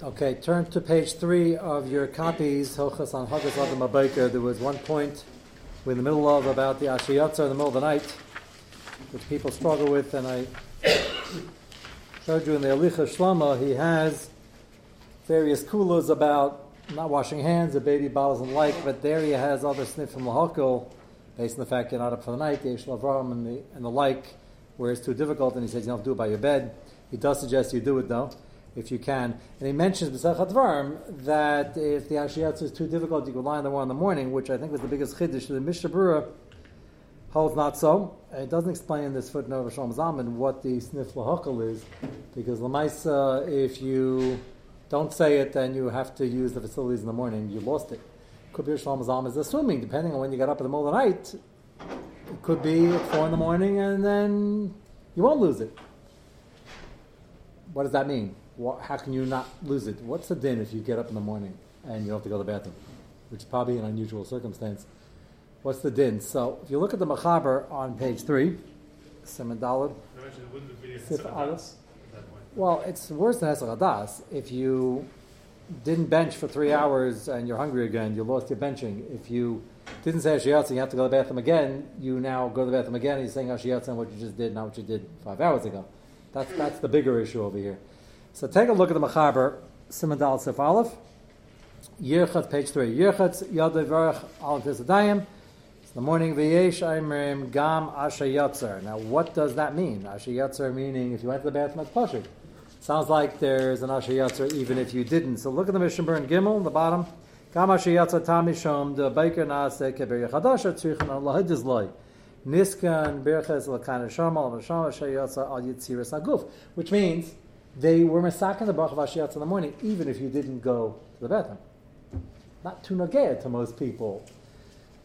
Okay, turn to page three of your copies, Hilchas on Hagas Adam. There was one point we're in the middle of about the Ashiyatza in the middle of the night, which people struggle with, and I showed you in the Halichos Shlomo, he has various kulas about not washing hands, a baby bottles and like, but there he has other sniff from Lahakal, based on the fact you're not up for the night, the Avram and the, and the like, where it's too difficult, and he says you don't do it by your bed. He does suggest you do it though, if you can. And he mentions B'Sach that if the Ashiyatz is too difficult, you could in the one in the morning, which I think was the biggest chiddush. The Mishnah Berurah holds not so. It doesn't explain in this footnote of Shlomo Zalman what the sniff lahakal is, because Lamaisa, if you don't say it, then you have to use the facilities in the morning. You lost it. Could be Shlomo Zalman is assuming, depending on when you get up in the middle of the night, it could be at four in the morning, and then you won't lose it. What does that mean? What, how can you not lose it? What's the din if you get up in the morning and you don't have to go to the bathroom, which is probably an unusual circumstance? What's the din? So if you look at the Machaber on page three, Simon Dalad, Sif Aleph. Well, it's worse than Hesach If you didn't bench for three hours and you're hungry again, you lost your benching. If you didn't say Hashiyatza and you have to go to the bathroom again, you now go to the bathroom again and you're saying Hashiyatza and what you just did, not what you did five hours ago. That's, that's the bigger issue over here. So take a look at the Machaber, Simon Dal Sif Aleph, Yerchat, page 3. Yerchat Yadai Varach Al Tizadayim. It's the morning V'yesh Aimrim Gam Asha Yatzer. Now, what does that mean? Asha Yatzer meaning if you went to the bathroom, it's Pashut. Sounds like there's an Asha Yatzer even if you didn't. So look at the Mishnah Berurah Gimel, the bottom. Gam Asha Yatzer Tamishom, the Baker Naase Keber Yechadasha Tzrichen Al Lahidizloi. Niskan Berches Lakana Shamal Masham Asha Yatzer Al Yitziris Aguf. Which means they were masakin the bracha of Ashiyatz in the morning, even if you didn't go to the bathroom. Not too nagea to most people,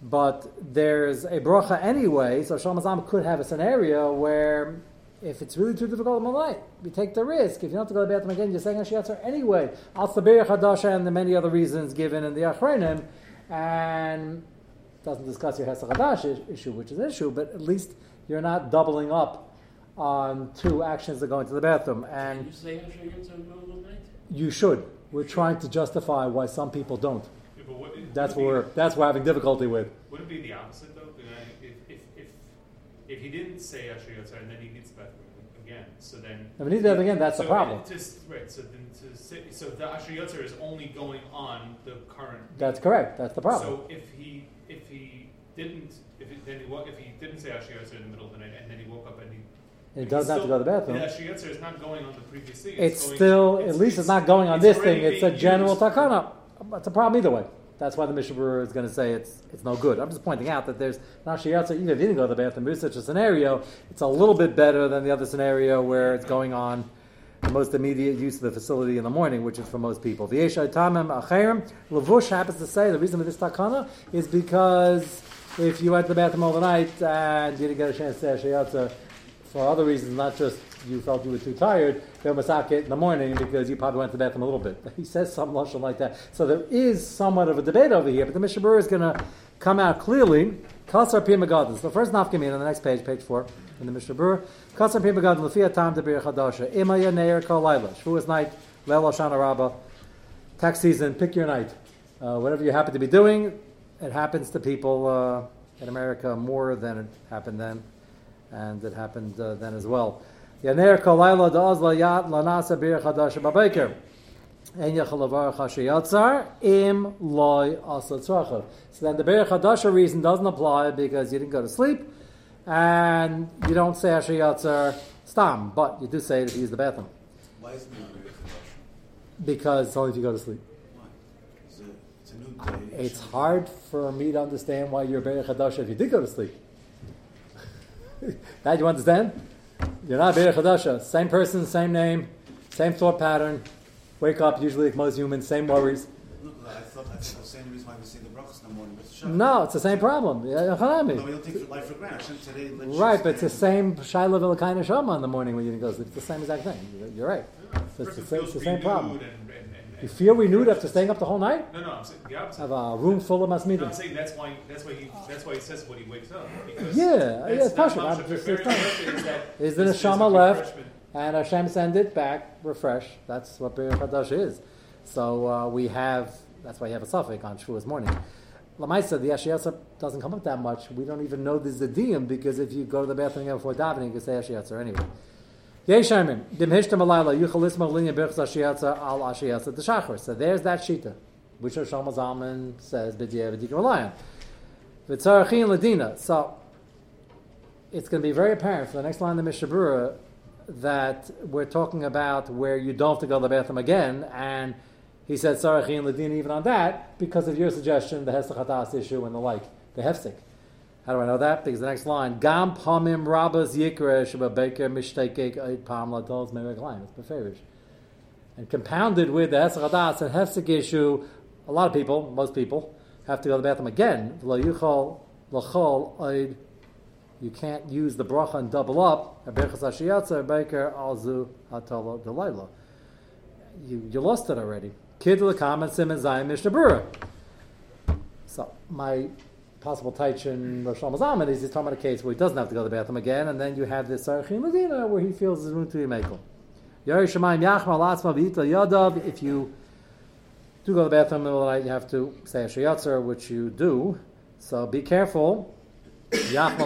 but there's a bracha anyway. So Shalom could have a scenario where, if it's really too difficult in the night, you take the risk. If you don't have to go to again, you're saying Ashiyatz anyway. Al Sabir Chadasha and the many other reasons given in the Achrenim, and doesn't discuss your Hesach Hadash issue, which is an issue, but at least you're not doubling up on two actions that go into the bathroom. And you say in the middle of the night? You should. We're trying to justify why some people don't. Yeah, but what, That's what would we're that's what we're having difficulty with. Would it be the opposite though? If if if, if he didn't say Asher Yotzar and then he needs the bathroom again, so then If he needs the bathroom again, that's so the problem. it Just, right. So then to say, so the Asher Yotzar is only going on the current. That's correct. That's the problem. So if he if he didn't if it, then he if he didn't say Asher Yotzar in the middle of the night and then he woke up and he it doesn't have to go to the bathroom. Asher Yotzar is not going on the previous thing. It's going- still it's- at least it's not going on this thing. It's a general takana. It's a problem either way. That's why the Mishnah is going to say it's it's no good. I'm just pointing out that there's not shiyatza. Even if you didn't go to the bathroom, there's such a scenario. It's a little bit better than the other scenario where it's going on the most immediate use of the facility in the morning, which is for most people. The Yeshai Tamim Acherim Lavush happens to say the reason for this takana is because if you went to the bathroom all the night and didn't get a chance to say for other reasons, not just you felt you were too tired, they'll masak it in the morning because you probably went to the bathroom a little bit. He says some lashon like that. So there is somewhat of a debate over here, but the Mishnah Berurah is going to come out clearly. Kasar Pima Gadlus. The first nafkamin on the next page, page four, in the Mishnah Berurah. Kasar Pima Gadlus, Lafia Tam Debir Chadasha, Imaya Neir Kol Laila, Shavuos night, Leil Shana tax season, pick your night. Uh, whatever you happen to be doing, it happens to people uh, in America more than it happened then, and it happened uh, then as well. Yaner kolayla da'az layat lanasa bir chadash babaker. En yachalavar chashiyatzar im loy asa tzracha. So then the bir chadasha reason doesn't apply because you didn't go to sleep, and you don't say hashiyatzar stam, but you do say it if you use the bathroom Why is it not very Chadash? because it's only if you go to sleep. Why? It's a, it's a new day. It's hard for me to understand why you're Berech Hadasha if you did go to sleep. now you understand? You're not Berech Hadasha. Same person, same name, same thought pattern. Wake up, usually like most humans, same worries. Look, I thought that's the same reason why we say the brachas in the morning. But it's a shot. No, it's the same problem. No, Hanami. we don't take life for granted. Today, Right, but it's the same Shaila Vilakaina Shama in the morning when you go to sleep. It's the same exact thing. You're- right. So it's, it's the same problem. You feel renewed after staying up the whole night? No, no, I'm saying the opposite. Have a room full of No, masmidim. I'm saying that's why that's why he that's why he says when he wakes up. Yeah, yeah, it's partial. I'm just- very it's is that Is there a there's- there's shama left? and Hashem send it back, refresh. That's what Bir Chadash is. So uh, we have, that's why you have a suffix on Shavuos morning. Lamaisa, the Ashiyatzer doesn't come up that much. We don't even know the Zediyim because if you go to the bathroom before davening, you can say Ashiyatzer anyway. Ashiyatzer al. So there's that shita, which Rosh Zalman says, b'diyev v'dikim alayan. V'tzarachin ladina. So it's going to be very apparent for the next line of the Mishnah Berurah that we're talking about where you don't have to go to the bathroom again, and he said Sarachin Ladin even on that because of your suggestion, the Hesach issue and the like, the Hefsik. How do I know that? Because the next line, Gam Pamim Rabas Yikra Shababaker Mishtakek Eid Pam Ladol's Mereglaim. It's Beferish. And compounded with the Hesach and Hefsik issue, a lot of people, most people, have to go to the bathroom again. You can't use the bracha and double up. You, you lost it already. Kid the comments in Zayim Mishnah So my possible taichin Rosh Hashanah is he's talking about a case where he doesn't have to go to the bathroom again, and then you have this Sarachin Medina where he feels there's room to be makel. If you do go to the bathroom in the middle of the night, you have to say a which you do. So be careful Keep in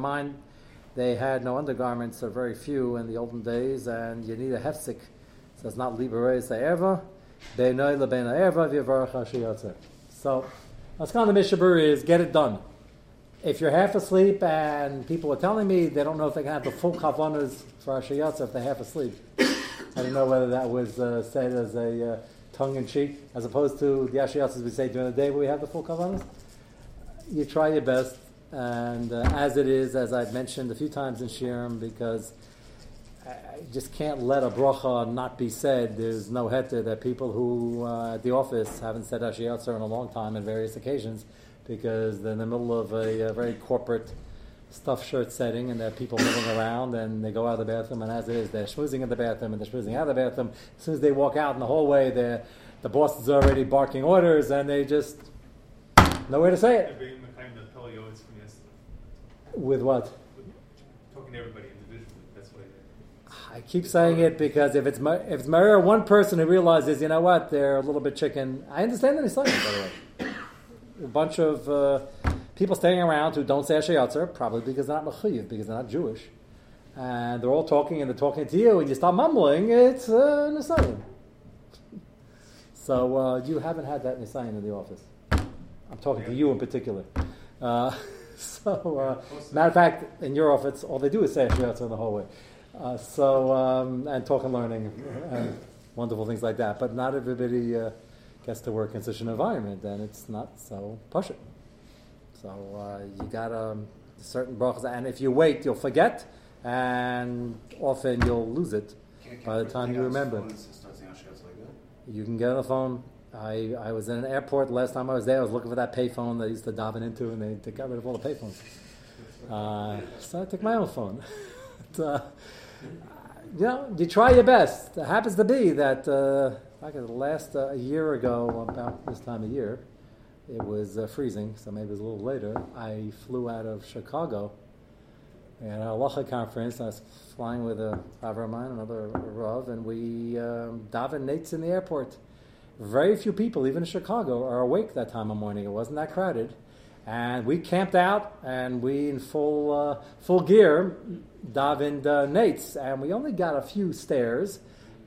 mind, they had no undergarments, or very few in the olden days, and you need a hefsik. So it's not liberei se'erva, So, what's kind of the Mishabur is get it done. If you're half asleep and people are telling me they don't know if they can have the full kavanas for Hashiyotzer if they're half asleep, I don't know whether that was uh, said as a uh, tongue in cheek, as opposed to the Ashiyas we say during the day where we have the full kavanas. You try your best, and uh, as it is, as I've mentioned a few times in Shirim, because I just can't let a bracha not be said. There's no heter that people who uh, at the office haven't said Ashiyatzer in a long time on various occasions because they're in the middle of a, a very corporate stuff shirt setting and there are people moving around and they go out of the bathroom and as it is they're schmoozing in the bathroom and they're schmoozing out of the bathroom. As soon as they walk out in the hallway, the boss is already barking orders and they just no way to say it. With what? talking to everybody individually. That's why. I keep saying it because if it's if it's Maria, one person who realizes, you know what, they're a little bit chicken. I understand that he's by the way. A bunch of uh, people staying around who don't say Ashayatzer, probably because they're not Mechuyev, because they're not Jewish. And they're all talking and they're talking to you, and you start mumbling, it's uh, Nisayan. So uh, you haven't had that Nisayan in the office. I'm talking yeah. to you in particular. Uh, so, uh, matter of fact, in your office, all they do is say Ashayatzer in the hallway. Uh, so, um, and talk and learning and wonderful things like that. But not everybody uh, gets to work in such an environment, and it's not so push it. So uh, you got um, certain brachas, and if you wait, you'll forget, and often you'll lose it by the time you remember. You can get on the phone. I, I was in an airport last time I was there. I was looking for that payphone that I used to daven into, and they, they got rid of all the payphones. Uh, so I took my own phone. uh, you know, you try your best. It happens to be that, uh, like last uh, a year ago, about this time of year, it was uh, freezing, so maybe it was a little later. I flew out of Chicago and at a halacha conference. I was flying with a Rav of mine, another Rav, and we um, daven nates in the airport. Very few people, even in Chicago, are awake that time of morning. It wasn't that crowded. And we camped out, and we, in full, uh, full gear, davened uh, nates. And we only got a few stairs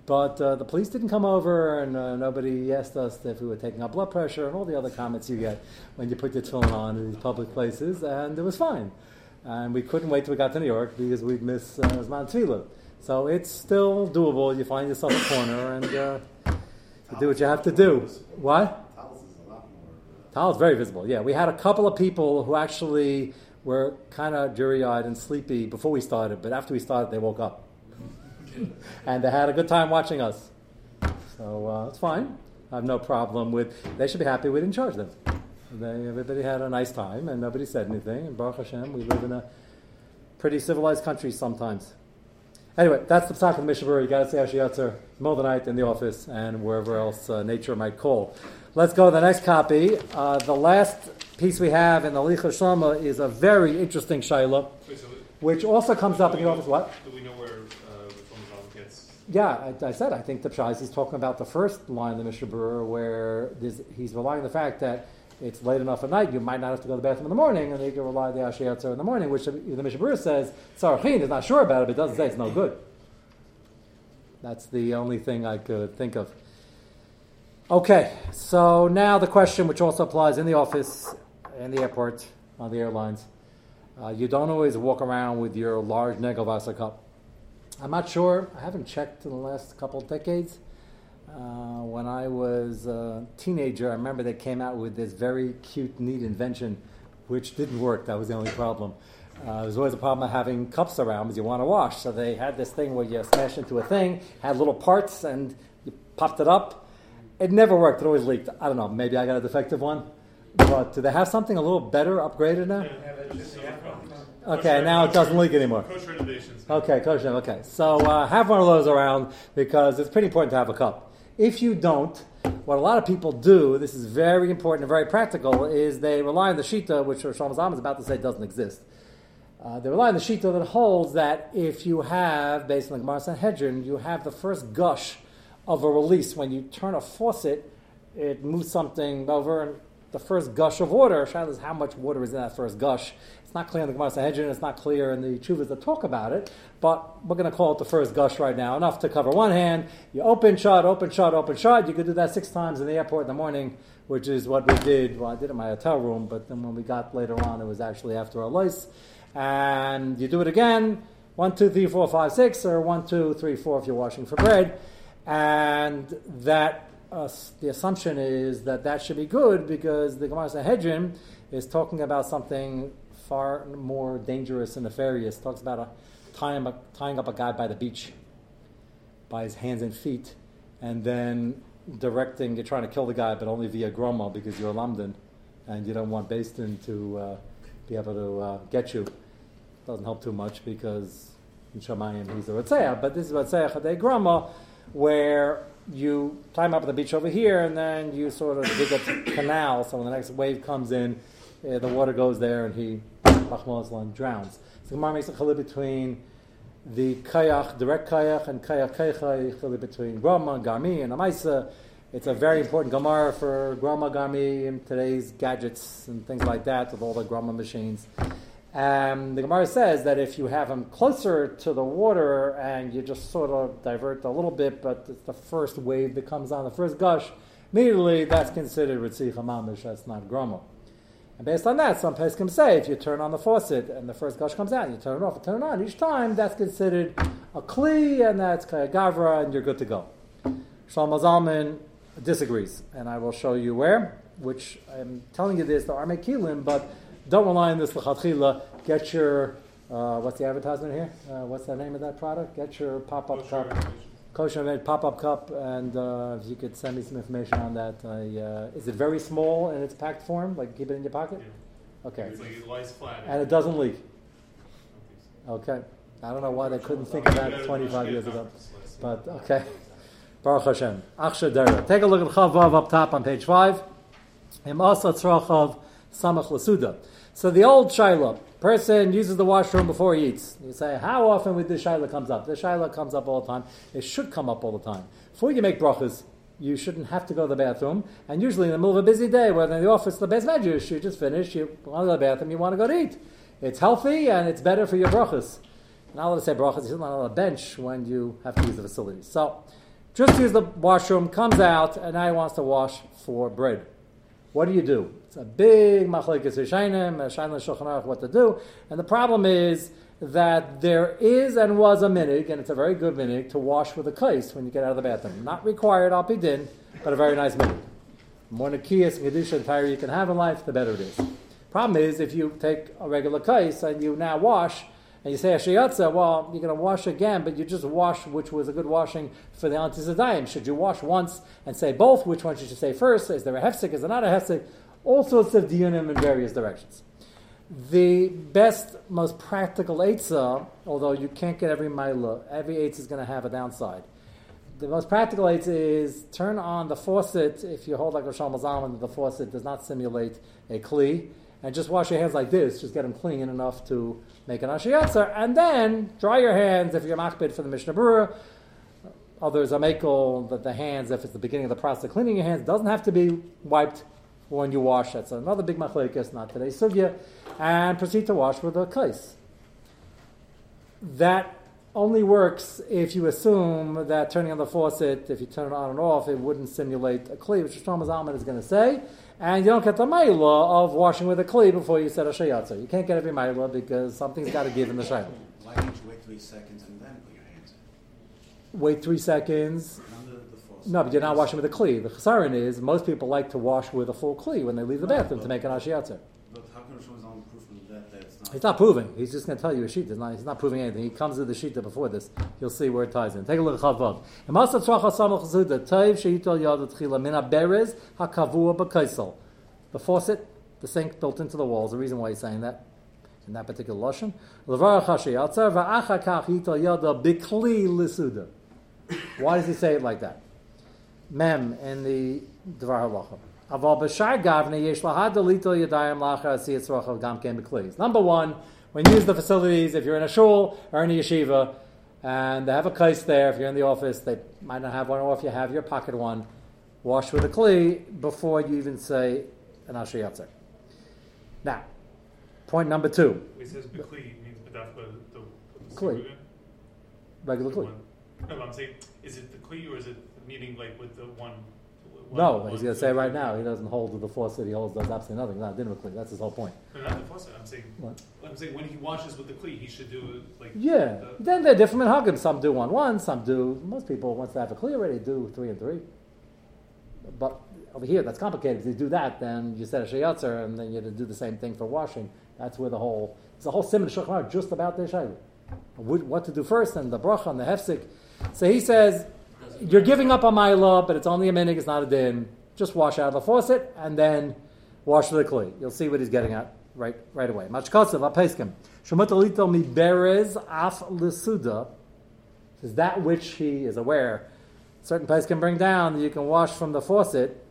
but uh, the police didn't come over, and uh, nobody asked us if we were taking our blood pressure, and all the other comments you get when you put your tefillin on in these public places, and it was fine. And we couldn't wait till we got to New York because we'd miss uh, Zman. So it's still doable. You find yourself a corner, and uh, you do what you have to do. What? Tal is very visible. Yeah, we had a couple of people who actually were kind of jury-eyed and sleepy before we started, but after we started, they woke up. and they had a good time watching us. So uh, it's fine. I have no problem with. They should be happy we didn't charge them. They, everybody had a nice time, and nobody said anything. And Baruch Hashem, we live in a pretty civilized country sometimes. Anyway, that's the psak of Mishabur. You got to say Ashiyatzer, middle of the night in the office, and wherever else uh, nature might call. Let's go to the next copy. Uh, the last piece we have in the Licha Shlomo is a very interesting Shaila. which also comes up in the office. What? Do we know where uh, gets? Yeah, I, I said I think the Pshai is talking about the first line of the Mishnah Berurah where he's relying on the fact that it's late enough at night, you might not have to go to the bathroom in the morning, and you can rely on the Ashiyatzer in the morning, which the, Berurah says, Sarachin is not sure about it, but it doesn't say it's no good. That's the only thing I could think of. Okay, so now the question, which also applies in the office, in the airport, on the airlines. Uh, you don't always walk around with your large Negelwasser cup. I'm not sure. I haven't checked in the last couple of decades. Uh, when I was a teenager, I remember they came out with this very cute, neat invention, which didn't work. That was the only problem. Uh, there's always a problem of having cups around because you want to wash. So they had this thing where you smash into a thing, had little parts, and you popped it up. It never worked. It always leaked. I don't know. Maybe I got a defective one. But do they have something a little better, upgraded now? Okay, now it doesn't leak anymore. Okay, kosher. Okay, so uh, have one of those around because it's pretty important to have a cup. If you don't, what a lot of people do, this is very important and very practical, is they rely on the shita, which Rosham Zam is about to say doesn't exist. Uh, they rely on the shita that holds that if you have, based on the Gemara Sanhedrin, you have the first gush of a release when you turn a faucet, it moves something over, and the first gush of water, Shaila is how much water is in that first gush. It's not clear in the Gemara Sanhedrin, it's not clear in the Chuvas that talk about it, but we're going to call it the first gush right now. Enough to cover one hand. You open, shut, open, shut, open, shut. You could do that six times in the airport in the morning, which is what we did. Well, I did it in my hotel room, but then when we got later on, it was actually after our lice. And you do it again one, two, three, four, five, six, or one, two, three, four if you're washing for bread. And that uh, the assumption is that that should be good because the Gemara Sanhedrin is talking about something far more dangerous and nefarious. It talks about a, tying, a, tying up a guy by the beach, by his hands and feet, and then directing, you're trying to kill the guy, but only via groma because you're a lamdan, and you don't want Bastin to uh, be able to uh, get you. Doesn't help too much because in Shamayim he's a Ratzeah, but this is Ratzeah Chadei Grama, where you him up the beach over here, and then you sort of dig a canal, so when the next wave comes in, uh, the water goes there, and he, drowns. So Gemara makes a chiluk between the kayach, direct kayach, and kayach kaycha, chiluk between Grama, Garmi, and Amaisa. It's a very important Gemara for Grama, Garmi, and today's gadgets and things like that, with all the Grama machines. Um, the Gemara says that if you have him closer to the water and you just sort of divert a little bit, but it's the first wave that comes on, the first gush, immediately that's considered Ritzicha Mamish, that's not Groma. And based on that, some Peskim say if you turn on the faucet and the first gush comes out, you turn it off and turn it on, each time that's considered a Kli and that's Gavra and you're good to go. Shlomo Zalman disagrees, and I will show you where, which I'm telling you this, the Arme Kilim, but don't rely on this lechatchila. Get your uh, what's the advertisement here? Uh, what's the name of that product? Get your pop-up Kosher cup, kosher made pop-up cup, and uh, if you could send me some information on that. I, uh, is it very small in its packed form? Like keep it in your pocket? Okay, It's like it lies flat. and it doesn't leak. Okay. I don't know why they couldn't think of that 25 years ago, but okay. Baruch Hashem. Take a look at Chavav up top on page five. Im Asa Tzrachav Samach Lasuda. So the old Shiloh, person uses the washroom before he eats. You say, how often would this Shaila comes up? The Shiloh comes up all the time. It should come up all the time. Before you make brachas, you shouldn't have to go to the bathroom. And usually in the middle of a busy day, whether in the office, the best medrash, you just finish, you want to go to the bathroom, you want to go to eat. It's healthy and it's better for your brachas. Not allowed to say brachas, you're not on a bench when you have to use the facility. So, just use the washroom, comes out, and now he wants to wash for bread. What do you do? It's a big machlekes Rishainim, Shainim Shulchan Aruch, what to do. And the problem is that there is and was a minig, and it's a very good minig, to wash with a kais when you get out of the bathroom. Not required, be din, but a very nice minig. The more nikiyas and kedusha and tire you can have in life, the better it is. Problem is, if you take a regular kais and you now wash, and you say Ashiyatza, well, you're going to wash again, but you just wash, which was a good washing for the antizadayim. Should you wash once and say both? Which one should you say first? Is there a hefsek? Is there not a hefsek? All sorts of diunim in various directions. The best, most practical eitzah, although you can't get every milah, every eitzah is going to have a downside. The most practical eitzah is turn on the faucet. If you hold like a Zalman, the faucet does not simulate a kli, and just wash your hands like this, just get them clean enough to make an ashiyatzer, and then dry your hands if you're machbid for the Mishnah Berurah. Others are makel that the hands, if it's the beginning of the process of cleaning your hands, doesn't have to be wiped when you wash. That's another big machlekes, not today's sugya, and proceed to wash with a kais. That only works if you assume that turning on the faucet, if you turn it on and off, it wouldn't simulate a kli, which Shlomo Zalman is going to say. And you don't get the maila of washing with a kli before you set a shayatza. You can't get every maila because something's got to give in the shayla. Why don't you wait three seconds and then put your hands in? Wait three seconds. The faucet. No, but you're not washing with a kli. The chesaron is most people like to wash with a full kli when they leave the bathroom to make an ashiyatzer. But how can Rosh Hashanah proof from that that it's not? He's not proving. He's just going to tell you a sheet. He's not, he's not proving anything. He comes to the sheet before this. You'll see where it ties in. Take a look at Chavod. Emasav tzracha samach chesuda tayv sheitol yad tchila min berez hakavua b'kaisel. The faucet, the sink built into the walls. The reason why he's saying that in that particular lashon. Levarach hashiyatzer va'acha yitol yada bikli lisuda. Why does he say it like that? Mem in the Dvar Halacha. Aval b'shar gavne yesh lahad delito yadayim lacha asiyat tzrochav gam b'klis. Number one, when you use the facilities, if you're in a shul or in a yeshiva, and they have a kais there, if you're in the office, they might not have one, or if you have your pocket one, wash with a kli before you even say an ashiyatzer. Now, point number two, He says bekli means bedafka the, the Kli. regular The kli. No, I'm saying, is it the kli or is it meaning like with the one? one No, one, he's going to say right now he doesn't hold to the faucet. He holds does absolutely nothing. Not dinner kli. That's his whole point. No, not the faucet. I'm saying, What? I'm saying when he washes with the kli, he should do it like. Yeah. the- Then they're different minhagim. Some do one one, some do. Most people, once they have a clear already, do three and three. But over here, that's complicated. If you do that, then you set a shayatzer, and then you have to do the same thing for washing. That's where the whole it's a whole simon shulchan just about the shayla. What to do first, and the bracha and the hefsik. So he says, you're giving up on my law, but it's only a minig, it's not a din. Just wash out of the faucet and then wash the kli. You'll see what he's getting at right right away. Machkotzev apeskim. Shemutalito mi berez af lesuda is that which he is aware. Certain places can bring down that you can wash from the faucet.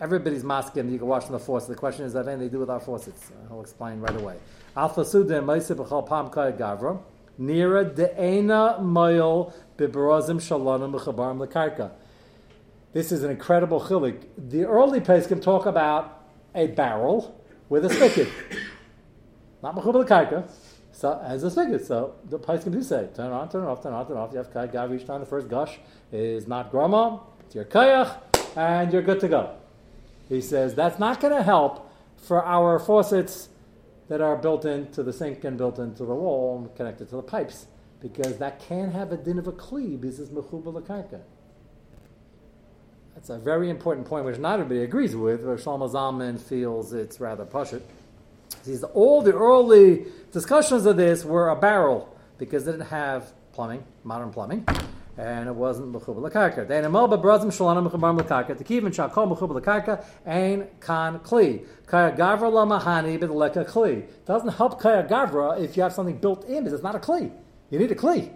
Everybody's masking you can wash from the faucet. The question is, have anything to do with our faucets? I'll explain right away. Alpha suda maisa b'chal pam gavra. Nira de'ena moil bibarazim shalonim b'chabarim lekarka. This is an incredible chilik. The early can talk about a barrel with a spigot. Not mechubal karka, so as a spigot. So the can do say, turn on, turn off, turn on, turn off. You have kai each time the first gush is not grama, it's your kayach, and you're good to go. He says that's not going to help for our faucets that are built into the sink and built into the wall and connected to the pipes, because that can have a din of a kli because it's mechubal karka. That's a very important point, which not everybody agrees with, where Shlomo Zalman feels it's rather pushit. He all the early discussions of this were a barrel because it didn't have plumbing, modern plumbing, and it wasn't mechubal lakarka. Then a melba brazim shalanim mechubar lakarka. The kivin shakol mechubal lakarka ein kan kli. Kaya gavra la mahani b'deleka kli. Doesn't help kaya gavra if you have something built in because it's not a kli. You need a kli.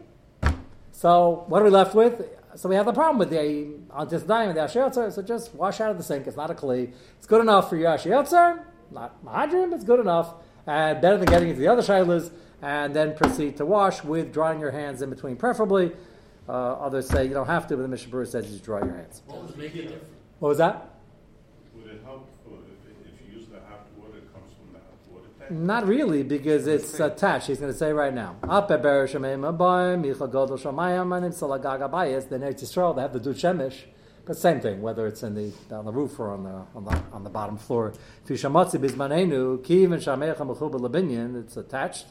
So what are we left with? So we have the problem with the antisdaim and the ashiyotzer. So just wash out of the sink. It's not a kli. It's good enough for your ashiyotzer. Not mahadrim, but it's good enough. And better than getting into the other shaylas. And then proceed to wash with drying your hands in between, preferably. Uh, others say you don't have to, but the Mishnah Berurah says you just dry your hands. What would make it different? What was that? Would it help for if, if you use the hot water, it comes from the hot water tank? Not really, because it's attached. He's going to say right now. Up at Ber Shemeim Abayim, Yicha Godel Shamayim, Manim Salagaga Bayis. Then Eretz Yisrael, they have the Dut Shemesh. But same thing, whether it's in the on the roof or on the on the, on the bottom floor. Fishamatzi Bizmanenu, Kiv and Shamecha Mechuba Labinyan, it's attached.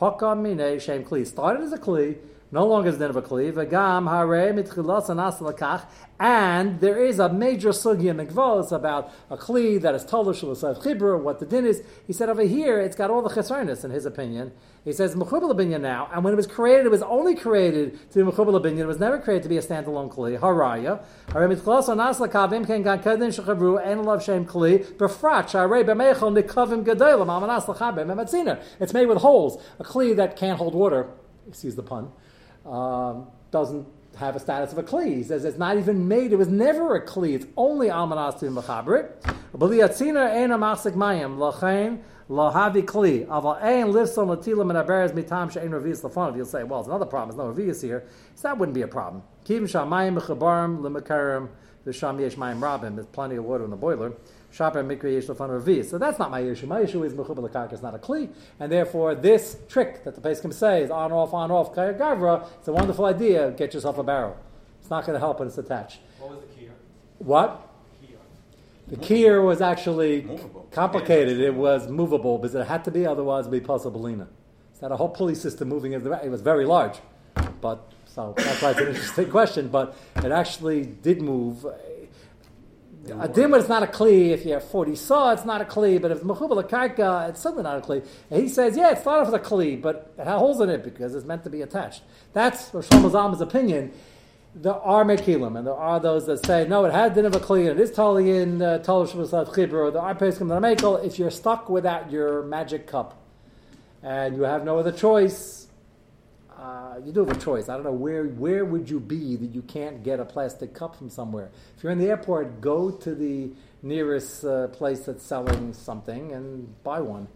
Mine Shem Kli. Started as a Kli, no longer is then of a Kli. Vagam Hare Mitchilas and Aslakach. And there is a major sugya mikvos about a Kli that is Tolush L'Sav Chibra, what the din is. He said over here, it's got all the chesarnis in his opinion. He says Mechubal Binyan now, and when it was created, it was only created to be Mechubal Binyan. It was never created to be a standalone Kli. Haraya. Hare Mitchilas and Aslakavim Ken Gan Kedin Shechavru and Love Shem Kli. Befrat Share Bemechel Nikavim Gedolim Amanas Lachabim Ematzina. It's made with holes. A Kli that can't hold water, excuse the pun, um, doesn't have a status of a kli. He says it's not even made. It was never a kli. It's only almanas to mechabrit. B'liyatzina ena masik mayim lachain Lahavi kli. Aval ein lifson latilam and aberes mitam she'en revius lefanav. You'll say, well, it's another problem. There's no revius here. So that wouldn't be a problem. Kivim shamayim mechabarim lemakarim v'sham yesh mayim rabim. There's plenty of water in the boiler. Shaper mikra yesh lefanav revius. So that's not my issue. My issue is mechubal lekaka is not a kli, and therefore this trick that the Pesachim say is on off on off kaya gavra. It's a wonderful idea. Get yourself a barrel. It's not going to help when it's attached. What was the key? What? The kier was actually Movable. complicated. It was movable because it had to be, otherwise it'd be possibilina. So had a whole pulley system moving. in the- It was very large, but so that's why it's an interesting question. But it actually did move. A dimmer is not a kli. If you have 40 saw, it's not a kli. But if it's mechubal karka, it's certainly not a kli. And he says, yeah, it started with a kli, but it had holes in it because it's meant to be attached. That's Rosh Zalman's opinion. There are mekilim, and there are those that say, no, it had din of a kli, and it is totally in uh, Vasad Chibur. There are peskim that are mekel. If you're stuck without your magic cup, and you have no other choice, uh, you do have a choice. I don't know where where would you be that you can't get a plastic cup from somewhere. If you're in the airport, go to the nearest uh, place that's selling something and buy one,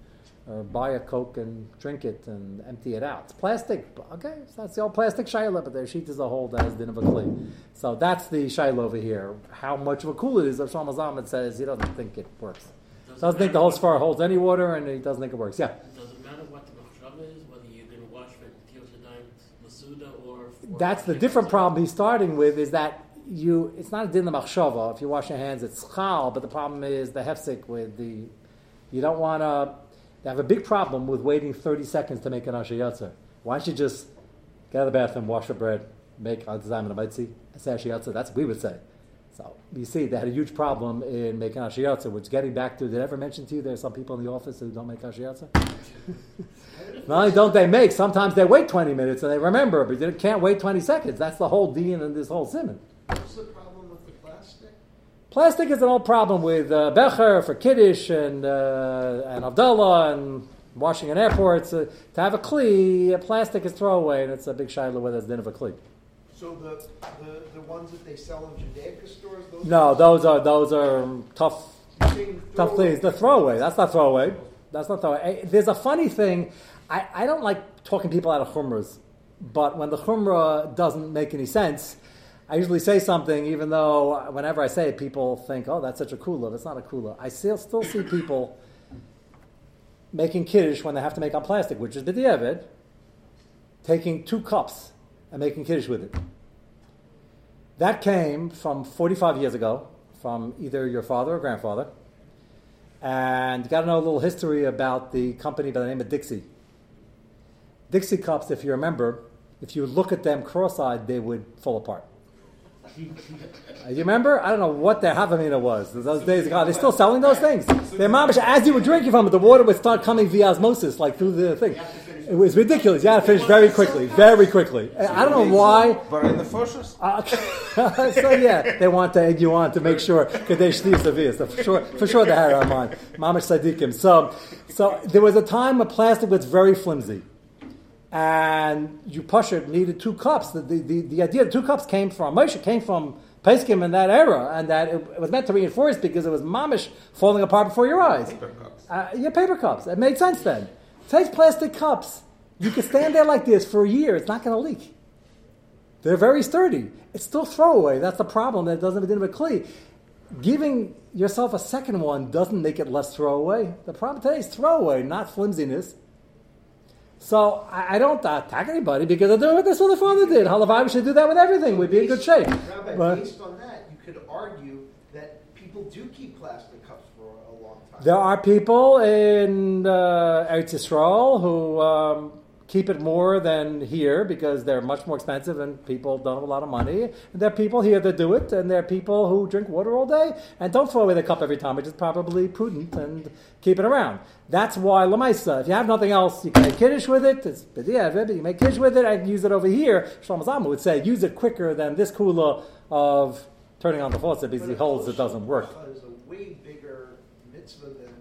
or buy a coke and drink it and empty it out. It's plastic, okay. So that's the old plastic shaila, but their sheet is a hole that has din of a kli. So that's the shaila over here. How much of a cool it is? Shlomo Zalman says he doesn't think it works. Doesn't think the whole sfar holds any water, and he doesn't think it works. Yeah. Does it matter what the machshava is, whether you're going to wash for Tiyoshadayim Masuda or for That's the different problem he's starting with is that you it's not a din machshava. If you wash your hands, it's chal, but the problem is the hefsek with the you don't want to. They have a big problem with waiting 30 seconds to make an asher yatzer. Why don't you just get out of the bathroom, wash your bread, make al and a mitzi, say asher yatzer? That's what we would say. So you see, they had a huge problem in making asher yatzer, which getting back to, did I ever mention to you there are some people in the office who don't make asher yatzer? Not only don't they make, sometimes they wait 20 minutes and they remember, but they can't wait 20 seconds. That's the whole dean in this whole simon. What's the problem with the plastic? Plastic is an old problem with uh, Becher for Kiddush and, uh, and Abdullah and washing in airports. Uh, to have a Kli, plastic is throwaway, and it's a big shiloh whether it's din of a Kli. So the, the, the ones that they sell in Judaica stores, those No, those are, those are tough tough things. The throwaway. That's not throwaway. That's not throwaway. Eh, There's a funny thing. I, I don't like talking people out of chumras, but when the chumrah doesn't make any sense, I usually say something, even though whenever I say it, people think, "Oh, that's such a kula." It's not a kula. I still still see people making kiddush when they have to make on plastic, which is the b'diavad, taking two cups and making kiddush with it. That came from 45 years ago, from either your father or grandfather. And you got to know a little history about the company by the name of Dixie. Dixie cups, if you remember, if you look at them cross-eyed, they would fall apart. You remember? I don't know what the Havamina was. Those days ago, they're still selling those things. They're mamish, as you were drinking from it, the water would start coming via osmosis, like through the thing. It was ridiculous. You had to finish very quickly, very quickly. I don't know why. But in the first, Uh, so yeah, they want to egg you on to make sure Kadesh Savias. So for sure, for sure they had it on mind. Mamash Sadiqim. So, so there was a time when plastic was very flimsy, and you push it needed two cups. The, the, the, the idea of two cups came from Moshe came from Peskim in that era, and that it, it was meant to reinforce because it was mamish falling apart before your eyes. Paper cups. Uh, yeah, paper cups. It made sense then. Take plastic cups. You can stand there like this for a year. It's not going to leak. They're very sturdy. It's still throwaway. That's the problem. That doesn't of a kli. Giving yourself a second one doesn't make it less throwaway. The problem today is throwaway, not flimsiness. So I, I don't attack anybody because they're doing what their father father did. Halavai should do that with everything. We'd be in good shape. Rabbi, But based on that, you could argue that people do keep plastic cups for a long time. There are people in uh, who um, keep it more than here because they're much more expensive and people don't have a lot of money. And there are people here that do it, and there are people who drink water all day and don't throw away the cup every time, which is probably prudent and keep it around. That's why Lamaisa, if you have nothing else, you can make kiddush with it. It's b'diavad, you make kiddush with it and use it over here. Shlomo Zalman would say, use it quicker than this kula of turning on the faucet because he holds it doesn't work. bracha is a way bigger mitzvah than.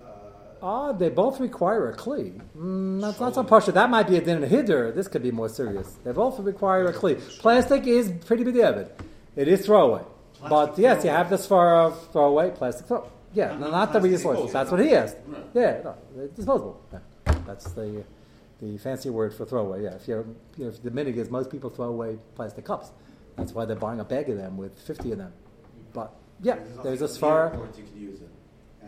Uh, Ah, they both require a kli. Mm, that's not so partial. That might be a din and hiddur. This could be more serious. They both require a kli. Plastic is pretty b'diavad. It is throwaway. But yes, you have this for throwaway, plastic throw. Yeah, Not- no, not the plastic reusable. That's what he asked. Right. Yeah, no, disposable. Yeah. That's the the fancy word for throwaway. Yeah, if you're, you know, if the minig is most people throw away plastic cups. That's why they're buying a bag of them with fifty of them. But yeah, there's nothing as at far. You can use it.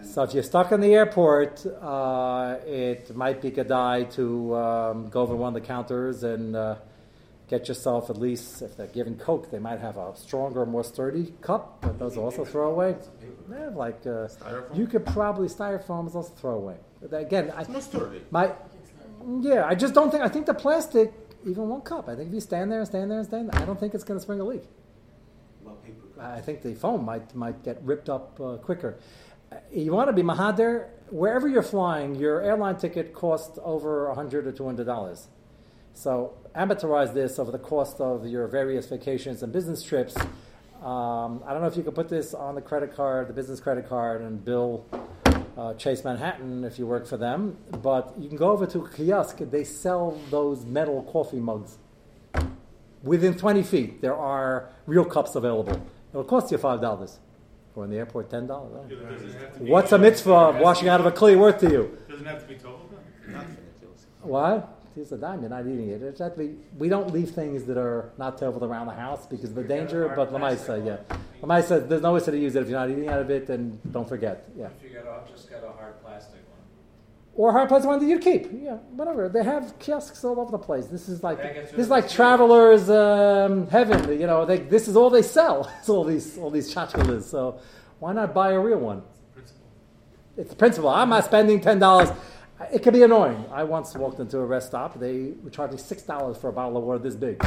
So if you're stuck in the airport, uh, it might be good idea to um, go over one of the counters and uh, get yourself at least, if they're giving Coke, they might have a stronger, more sturdy cup, but those are also throw away. It's a paper. Yeah, like uh, Styrofoam? you could probably styrofoam is also throw away. But again, I, It's more sturdy. my yeah, I just don't think. I think the plastic, even one cup. I think if you stand there and stand there and stand there, I don't think it's going to spring a leak. Well, paper cups. I think the foam might might get ripped up uh, quicker. Uh, You want to be mahader wherever you're flying. Your airline ticket costs over hundred or two hundred dollars. So amortize this over the cost of your various vacations and business trips. Um, I don't know if you can put this on the credit card, the business credit card, and bill uh, Chase Manhattan if you work for them. But you can go over to a kiosk. They sell those metal coffee mugs. Within 20 feet, there are real cups available. It'll cost you five dollars. Or in the airport, ten dollars. Does it have to be- What's a mitzvah of washing out of a kli worth to you? Doesn't have to be? Not What? It's a dime. You're not eating it. It's actually, we don't leave things that are not tabled around the house because of the danger. But Lamaisa, yeah, Lamaisa, there's no way to use it if you're not eating out of it. Then don't forget. Yeah. If you get off, just get a hard. Or hard plastic one that you keep. Yeah, whatever. They have kiosks all over the place. This is like this is like travelers' um, heaven. You know, they, this is all they sell. It's all these all these chachkalas. So why not buy a real one? Principle. It's the principle. I'm not spending ten dollars. It can be annoying. I once walked into a rest stop. They were charging six dollars for a bottle of water this big.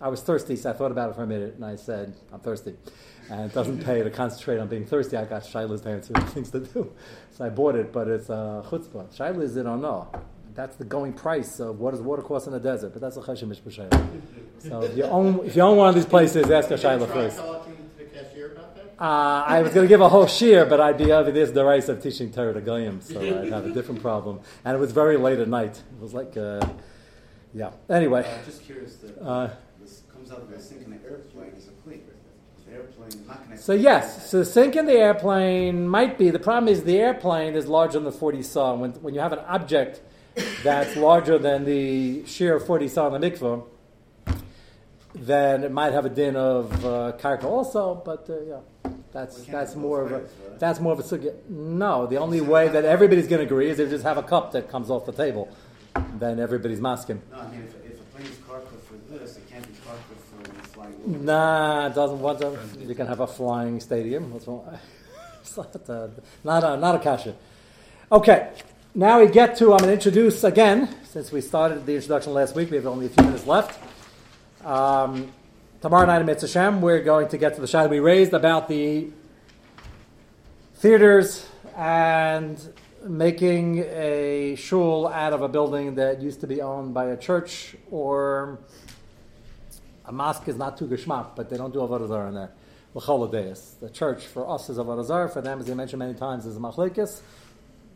I was thirsty, so I thought about it for a minute, and I said, "I'm thirsty." And it doesn't pay to concentrate on being thirsty. I got Shiloh's parents who have things to do, so I bought it. But it's a chutzpah. Shiloh's is don't know. That's the going price of what does water cost in the desert. But that's a cheshem mishpah So if you own if you own one of these places, ask a Shiloh first. talking to the cashier about that? Uh, I was going to give a whole shear, but I'd be over this the rice of teaching Torah to Goyim, so I'd have a different problem. And it was very late at night. It was like, uh, yeah. Anyway, Uh, just curious, the, uh, this comes out of the sink in the airplane is a clean. So yes, so the sink in the airplane might be. The problem is the airplane is larger than the 40 saw. When, when you have an object that's larger than the sheer 40 saw in the mikvah, then it might have a din of uh, karka also, but uh, yeah, that's that's more of a ways, right? that's more of a sugya. No, the only way that everybody's going to agree is if you just have a cup that comes off the table, then everybody's masking. No, I mean, if, if a plane is carpet for this, it can't be carpet for when it's flying over. Nah, it doesn't want to. You can have a flying stadium. Wrong? It's not a, not a, not a kasha. Okay, now we get to, I'm going to introduce again, since we started the introduction last week, we have only a few minutes left. Um, tomorrow night at Mitzvah we're going to get to the shot we raised about the theaters and making a shul out of a building that used to be owned by a church or a mosque is not too geschmack, but they don't do avodah zarah in there. L'choladeis. The church for us is avodah zarah. For them, as I mentioned many times, is machlekes.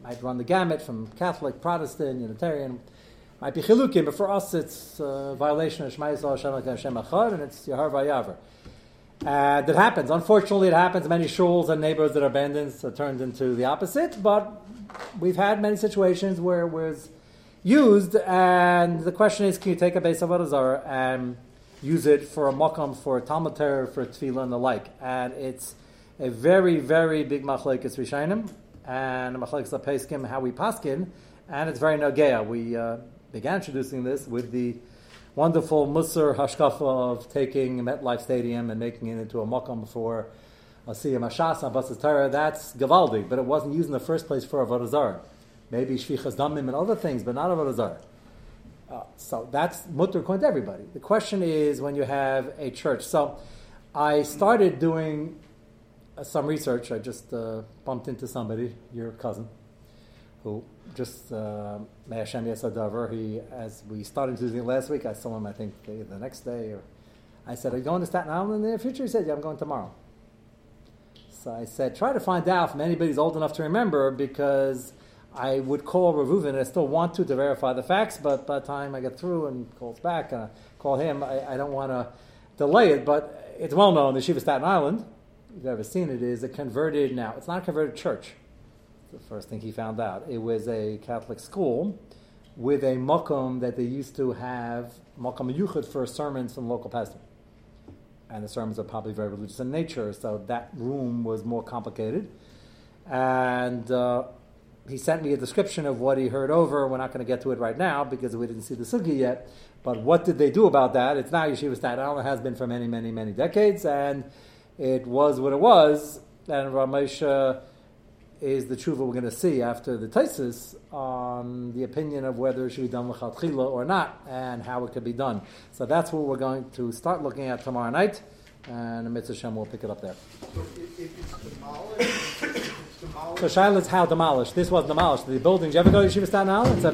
Might run the gamut from Catholic, Protestant, Unitarian. Might be chilukim, but for us, it's a violation of Shema Yisrael Hashem Hashem Echad, and it's Yahar Vayaver. And that happens. Unfortunately, it happens. Many shuls and neighborhoods that are abandoned are turned into the opposite. But we've had many situations where it was used, and the question is, can you take a base of avodah zarah and use it for a makam, for a Talmud Torah, for tefillah and the like? And it's a very, very big machlekes rishonim and a machlekes apeskim how we paskin, and it's very nogea. We uh, began introducing this with the wonderful Musar hashkafa of taking MetLife Stadium and making it into a makam for a siyam hashas Torah. That's gavaldi, but it wasn't used in the first place for avodah zarah. Maybe shvichas damim and other things, but not avodah zarah. Uh, so that's mutter according to everybody. The question is when you have a church. So I started doing uh, some research. I just uh, bumped into somebody, your cousin, who just uh, May Hashem Yesadavar. He, as we started it last week, I saw him. I think the, the next day, or I said, "Are you going to Staten Island in the near future?" He said, "Yeah, I'm going tomorrow." So I said, "Try to find out if anybody's old enough to remember, because." I would call Reuven, and I still want to to verify the facts, but by the time I get through and calls back and I call him, I, I don't want to delay it. But it's well known the Shiva Staten Island, if you've ever seen it, is a converted, now, it's not a converted church. The first thing he found out. It was a Catholic school with a makom that they used to have, makom yuchad for sermons from local pastor. And the sermons are probably very religious in nature, so that room was more complicated. And uh, he sent me a description of what he heard over. We're not going to get to it right now because we didn't see the sugya yet. But what did they do about that? It's now Yeshiva Staten Island, has been for many, many, many decades, and it was what it was. And Ramesha is the truth we're going to see after the Taisis on the opinion of whether it should be done l'chatchila or not, and how it could be done. So that's what we're going to start looking at tomorrow night, and Mitzvah Shem will pick it up there. So if, if it's demolished. So Shiloh's how demolished. This was demolished. The buildings. You ever go to Yeshiva Staten Island? It's a